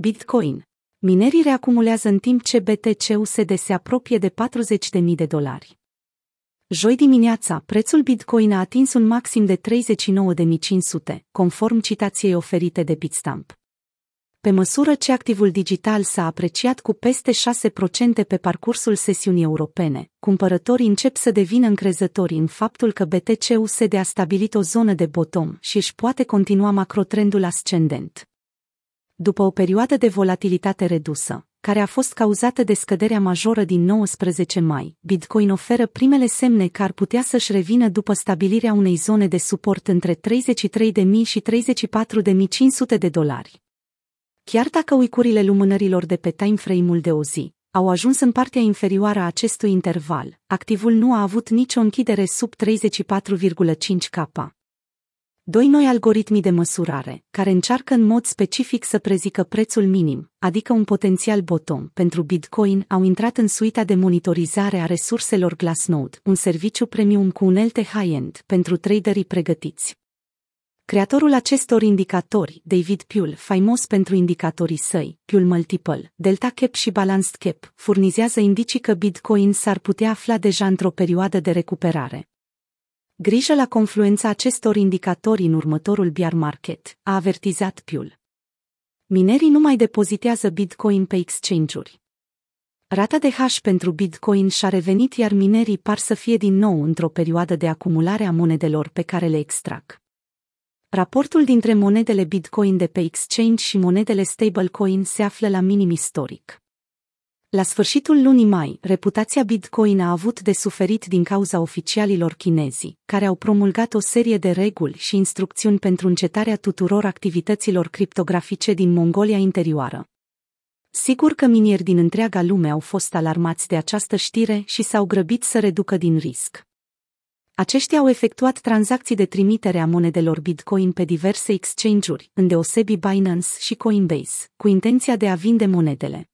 Bitcoin. Minerii reacumulează în timp ce BTC-USD se apropie de 40.000 de dolari. Joi dimineața, prețul Bitcoin a atins un maxim de 39.500, conform citației oferite de Bitstamp. Pe măsură ce activul digital s-a apreciat cu peste 6% pe parcursul sesiunii europene, cumpărătorii încep să devină încrezători în faptul că BTC-USD a stabilit o zonă de bottom și își poate continua macrotrendul ascendent. După o perioadă de volatilitate redusă, care a fost cauzată de scăderea majoră din 19 mai, Bitcoin oferă primele semne că ar putea să-și revină după stabilirea unei zone de suport între 33.000 și 34.500 de dolari. Chiar dacă uicurile lumânărilor de pe timeframe-ul de o zi au ajuns în partea inferioară a acestui interval, activul nu a avut nicio închidere sub 34,5 K. Doi noi algoritmi de măsurare, care încearcă în mod specific să prezică prețul minim, adică un potențial bottom pentru Bitcoin, au intrat în suita de monitorizare a resurselor Glassnode, un serviciu premium cu unelte high-end pentru traderii pregătiți. Creatorul acestor indicatori, David Puel, faimos pentru indicatorii săi, Puel Multiple, Delta Cap și Balanced Cap, furnizează indicii că Bitcoin s-ar putea afla deja într-o perioadă de recuperare. Grijă la confluența acestor indicatori în următorul bear market, a avertizat Puel. Minerii nu mai depozitează Bitcoin pe exchange-uri. Rata de hash pentru Bitcoin și-a revenit iar minerii par să fie din nou într-o perioadă de acumulare a monedelor pe care le extrag. Raportul dintre monedele Bitcoin de pe exchange și monedele stablecoin se află la minim istoric. La sfârșitul lunii mai, reputația Bitcoin a avut de suferit din cauza oficialilor chinezi, care au promulgat o serie de reguli și instrucțiuni pentru încetarea tuturor activităților criptografice din Mongolia interioară. Sigur că minieri din întreaga lume au fost alarmați de această știre și s-au grăbit să reducă din risc. Aceștia au efectuat tranzacții de trimitere a monedelor Bitcoin pe diverse exchange-uri, îndeosebi Binance și Coinbase, cu intenția de a vinde monedele.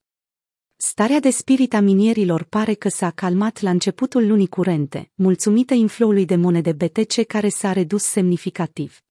Starea de spirit a minierilor pare că s-a calmat la începutul lunii curente, mulțumită infloului de monede BTC care s-a redus semnificativ.